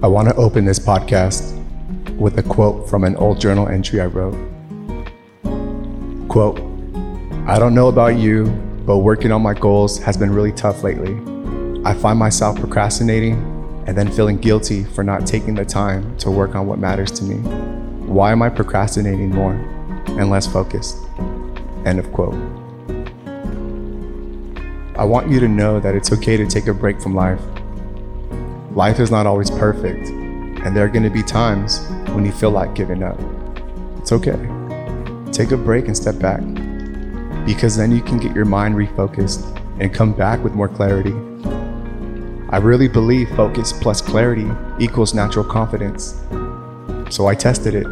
I want to open this podcast with a quote from an old journal entry I wrote. Quote, I don't know about you, but working on my goals has been really tough lately. I find myself procrastinating and then feeling guilty for not taking the time to work on what matters to me. Why am I procrastinating more and less focused? End of quote. I want you to know that it's okay to take a break from life. Life is not always perfect, and there are going to be times when you feel like giving up. It's okay. Take a break and step back, because then you can get your mind refocused and come back with more clarity. I really believe focus plus clarity equals natural confidence. So I tested it.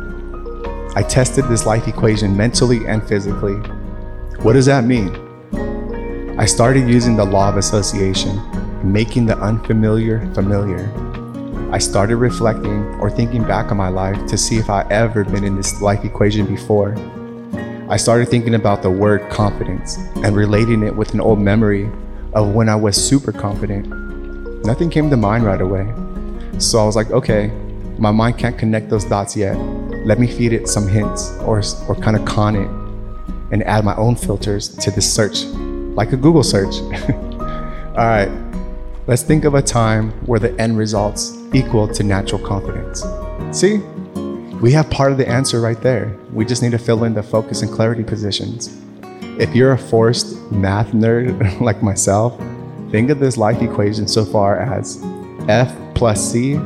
I tested this life equation mentally and physically. What does that mean? I started using the law of association, making the unfamiliar familiar. I started reflecting or thinking back on my life to see if I ever been in this life equation before. I started thinking about the word confidence and relating it with an old memory of when I was super confident. Nothing came to mind right away. So I was like, okay, my mind can't connect those dots yet. Let me feed it some hints or, or kind of con it and add my own filters to this search like a Google search. All right, let's think of a time where the end results equal to natural confidence. See, we have part of the answer right there. We just need to fill in the focus and clarity positions. If you're a forced math nerd like myself, think of this life equation so far as F plus C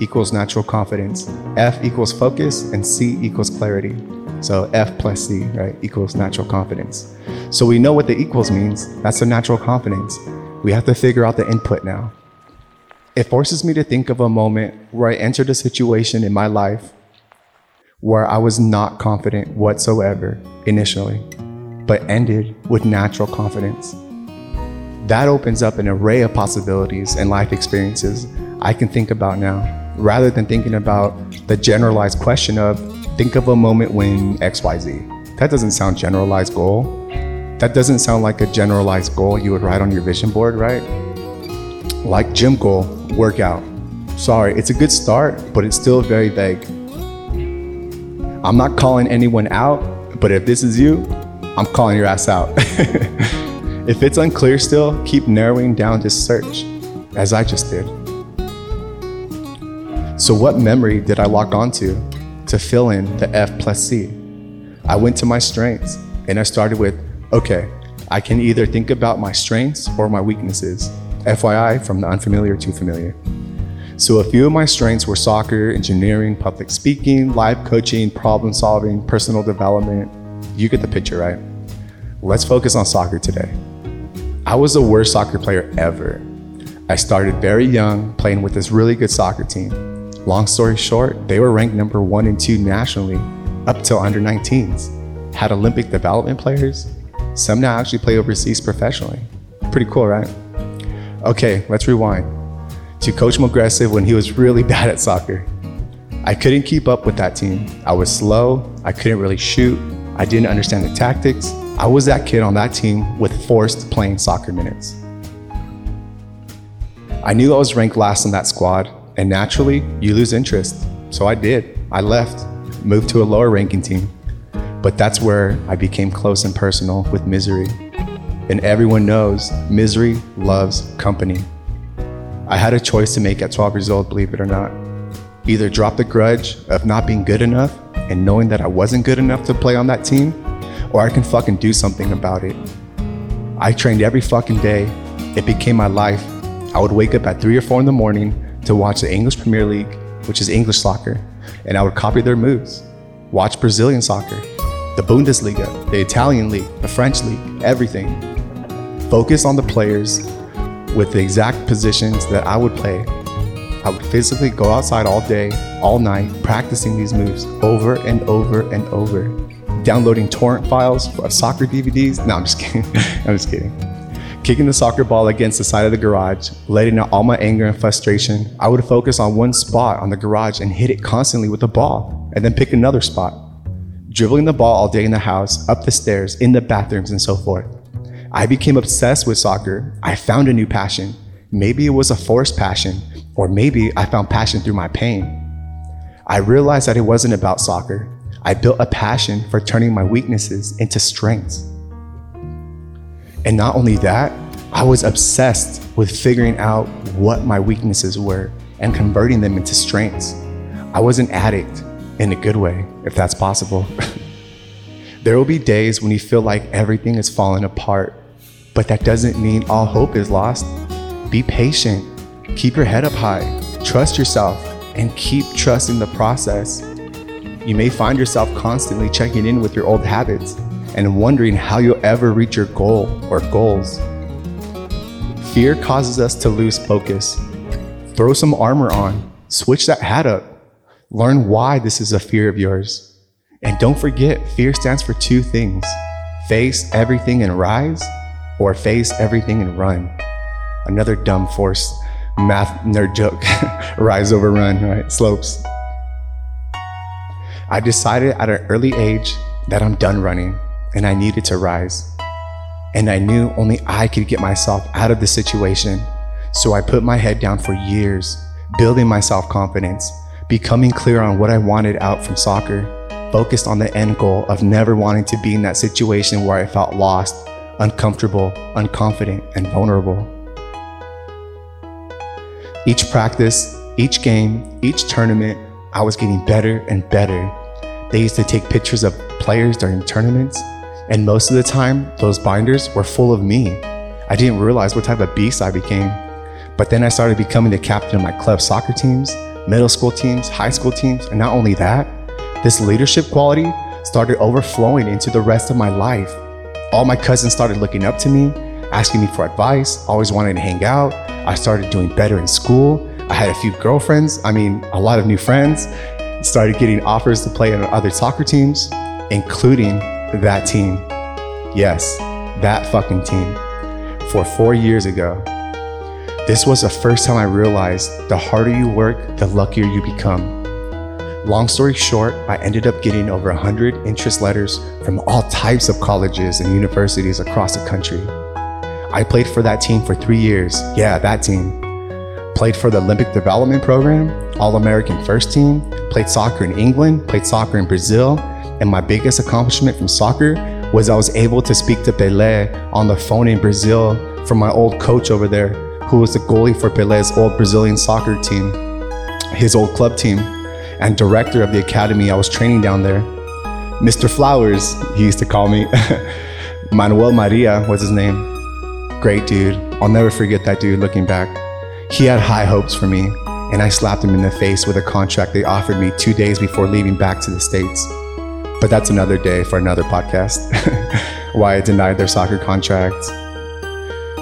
equals natural confidence, F equals focus, and C equals clarity. So F plus C, right, equals natural confidence. So we know what the equals means. That's the natural confidence. We have to figure out the input now. It forces me to think of a moment where I entered a situation in my life where I was not confident whatsoever initially, but ended with natural confidence. That opens up an array of possibilities and life experiences I can think about now, rather than thinking about the generalized question of think of a moment when XYZ. That doesn't sound generalized goal. That doesn't sound like a generalized goal you would write on your vision board, right? Like gym goal, workout. Sorry, it's a good start, but it's still very vague. I'm not calling anyone out, but if this is you, I'm calling your ass out. if it's unclear still, keep narrowing down this search, as I just did. So, what memory did I lock onto to fill in the F plus C? I went to my strengths and I started with okay, I can either think about my strengths or my weaknesses. FYI, from the unfamiliar to familiar. So, a few of my strengths were soccer, engineering, public speaking, life coaching, problem solving, personal development. You get the picture, right? Let's focus on soccer today. I was the worst soccer player ever. I started very young playing with this really good soccer team. Long story short, they were ranked number one and two nationally up till under 19s. Had Olympic development players, some now actually play overseas professionally. Pretty cool, right? Okay, let's rewind to Coach Mogressive when he was really bad at soccer. I couldn't keep up with that team. I was slow, I couldn't really shoot, I didn't understand the tactics. I was that kid on that team with forced playing soccer minutes. I knew I was ranked last on that squad, and naturally, you lose interest. So I did. I left, moved to a lower ranking team. But that's where I became close and personal with misery. And everyone knows misery loves company. I had a choice to make at 12 years old, believe it or not. Either drop the grudge of not being good enough and knowing that I wasn't good enough to play on that team, or I can fucking do something about it. I trained every fucking day. It became my life. I would wake up at 3 or 4 in the morning to watch the English Premier League, which is English soccer, and I would copy their moves. Watch Brazilian soccer, the Bundesliga, the Italian league, the French league, everything. Focus on the players with the exact positions that I would play. I would physically go outside all day, all night, practicing these moves over and over and over. Downloading torrent files of soccer DVDs. No, I'm just kidding. I'm just kidding. Kicking the soccer ball against the side of the garage, letting out all my anger and frustration. I would focus on one spot on the garage and hit it constantly with the ball, and then pick another spot dribbling the ball all day in the house, up the stairs, in the bathrooms, and so forth. I became obsessed with soccer. I found a new passion. Maybe it was a forced passion, or maybe I found passion through my pain. I realized that it wasn't about soccer. I built a passion for turning my weaknesses into strengths. And not only that, I was obsessed with figuring out what my weaknesses were and converting them into strengths. I was an addict in a good way, if that's possible. there will be days when you feel like everything is falling apart, but that doesn't mean all hope is lost. Be patient, keep your head up high, trust yourself, and keep trusting the process. You may find yourself constantly checking in with your old habits and wondering how you'll ever reach your goal or goals. Fear causes us to lose focus. Throw some armor on, switch that hat up, learn why this is a fear of yours. And don't forget, fear stands for two things face everything and rise, or face everything and run. Another dumb force math nerd joke rise over run, right? Slopes. I decided at an early age that I'm done running and I needed to rise. And I knew only I could get myself out of the situation. So I put my head down for years, building my self confidence, becoming clear on what I wanted out from soccer, focused on the end goal of never wanting to be in that situation where I felt lost, uncomfortable, unconfident, and vulnerable. Each practice, each game, each tournament, I was getting better and better. They used to take pictures of players during tournaments and most of the time, those binders were full of me. I didn't realize what type of beast I became. But then I started becoming the captain of my club soccer teams, middle school teams, high school teams, and not only that, this leadership quality started overflowing into the rest of my life. All my cousins started looking up to me, asking me for advice, always wanting to hang out. I started doing better in school. I had a few girlfriends, I mean, a lot of new friends. Started getting offers to play on other soccer teams, including that team. Yes, that fucking team. For four years ago. This was the first time I realized the harder you work, the luckier you become. Long story short, I ended up getting over 100 interest letters from all types of colleges and universities across the country. I played for that team for three years. Yeah, that team. Played for the Olympic Development Program, All American First Team, played soccer in England, played soccer in Brazil, and my biggest accomplishment from soccer was I was able to speak to Pelé on the phone in Brazil from my old coach over there, who was the goalie for Pelé's old Brazilian soccer team, his old club team, and director of the academy I was training down there. Mr. Flowers, he used to call me. Manuel Maria was his name. Great dude. I'll never forget that dude looking back. He had high hopes for me, and I slapped him in the face with a contract they offered me two days before leaving back to the States. But that's another day for another podcast. Why I denied their soccer contracts.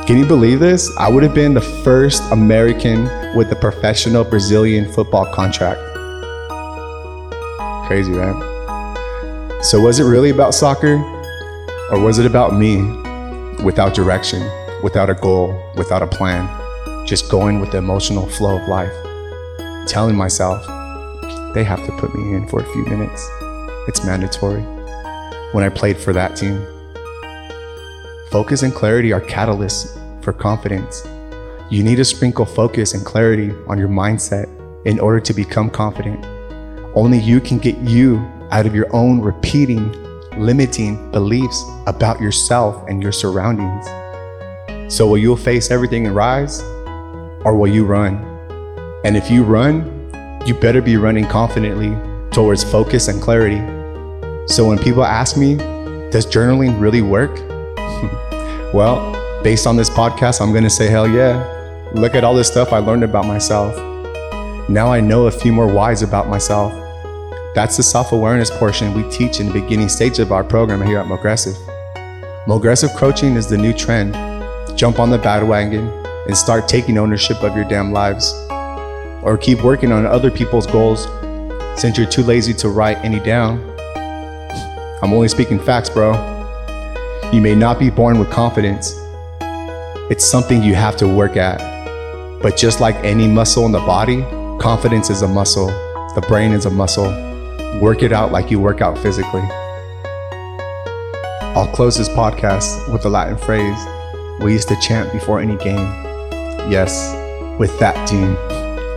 Can you believe this? I would have been the first American with a professional Brazilian football contract. Crazy, right? So, was it really about soccer? Or was it about me without direction, without a goal, without a plan, just going with the emotional flow of life? Telling myself, they have to put me in for a few minutes. It's mandatory. When I played for that team, focus and clarity are catalysts for confidence. You need to sprinkle focus and clarity on your mindset in order to become confident. Only you can get you out of your own repeating, limiting beliefs about yourself and your surroundings. So, will you face everything and rise, or will you run? And if you run, you better be running confidently towards focus and clarity. So when people ask me, does journaling really work? well, based on this podcast, I'm going to say, hell yeah. Look at all this stuff I learned about myself. Now I know a few more whys about myself. That's the self awareness portion we teach in the beginning stage of our program here at Mogressive. Mogressive coaching is the new trend. Jump on the bandwagon and start taking ownership of your damn lives. Or keep working on other people's goals since you're too lazy to write any down. I'm only speaking facts, bro. You may not be born with confidence. It's something you have to work at. But just like any muscle in the body, confidence is a muscle, the brain is a muscle. Work it out like you work out physically. I'll close this podcast with a Latin phrase we used to chant before any game. Yes, with that team.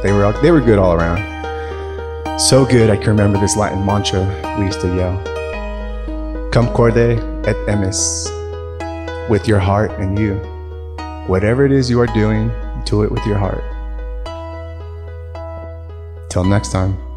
They were, they were good all around. So good, I can remember this Latin mantra we used to yell. Come corde et emis, with your heart and you. Whatever it is you are doing, do it with your heart. Till next time.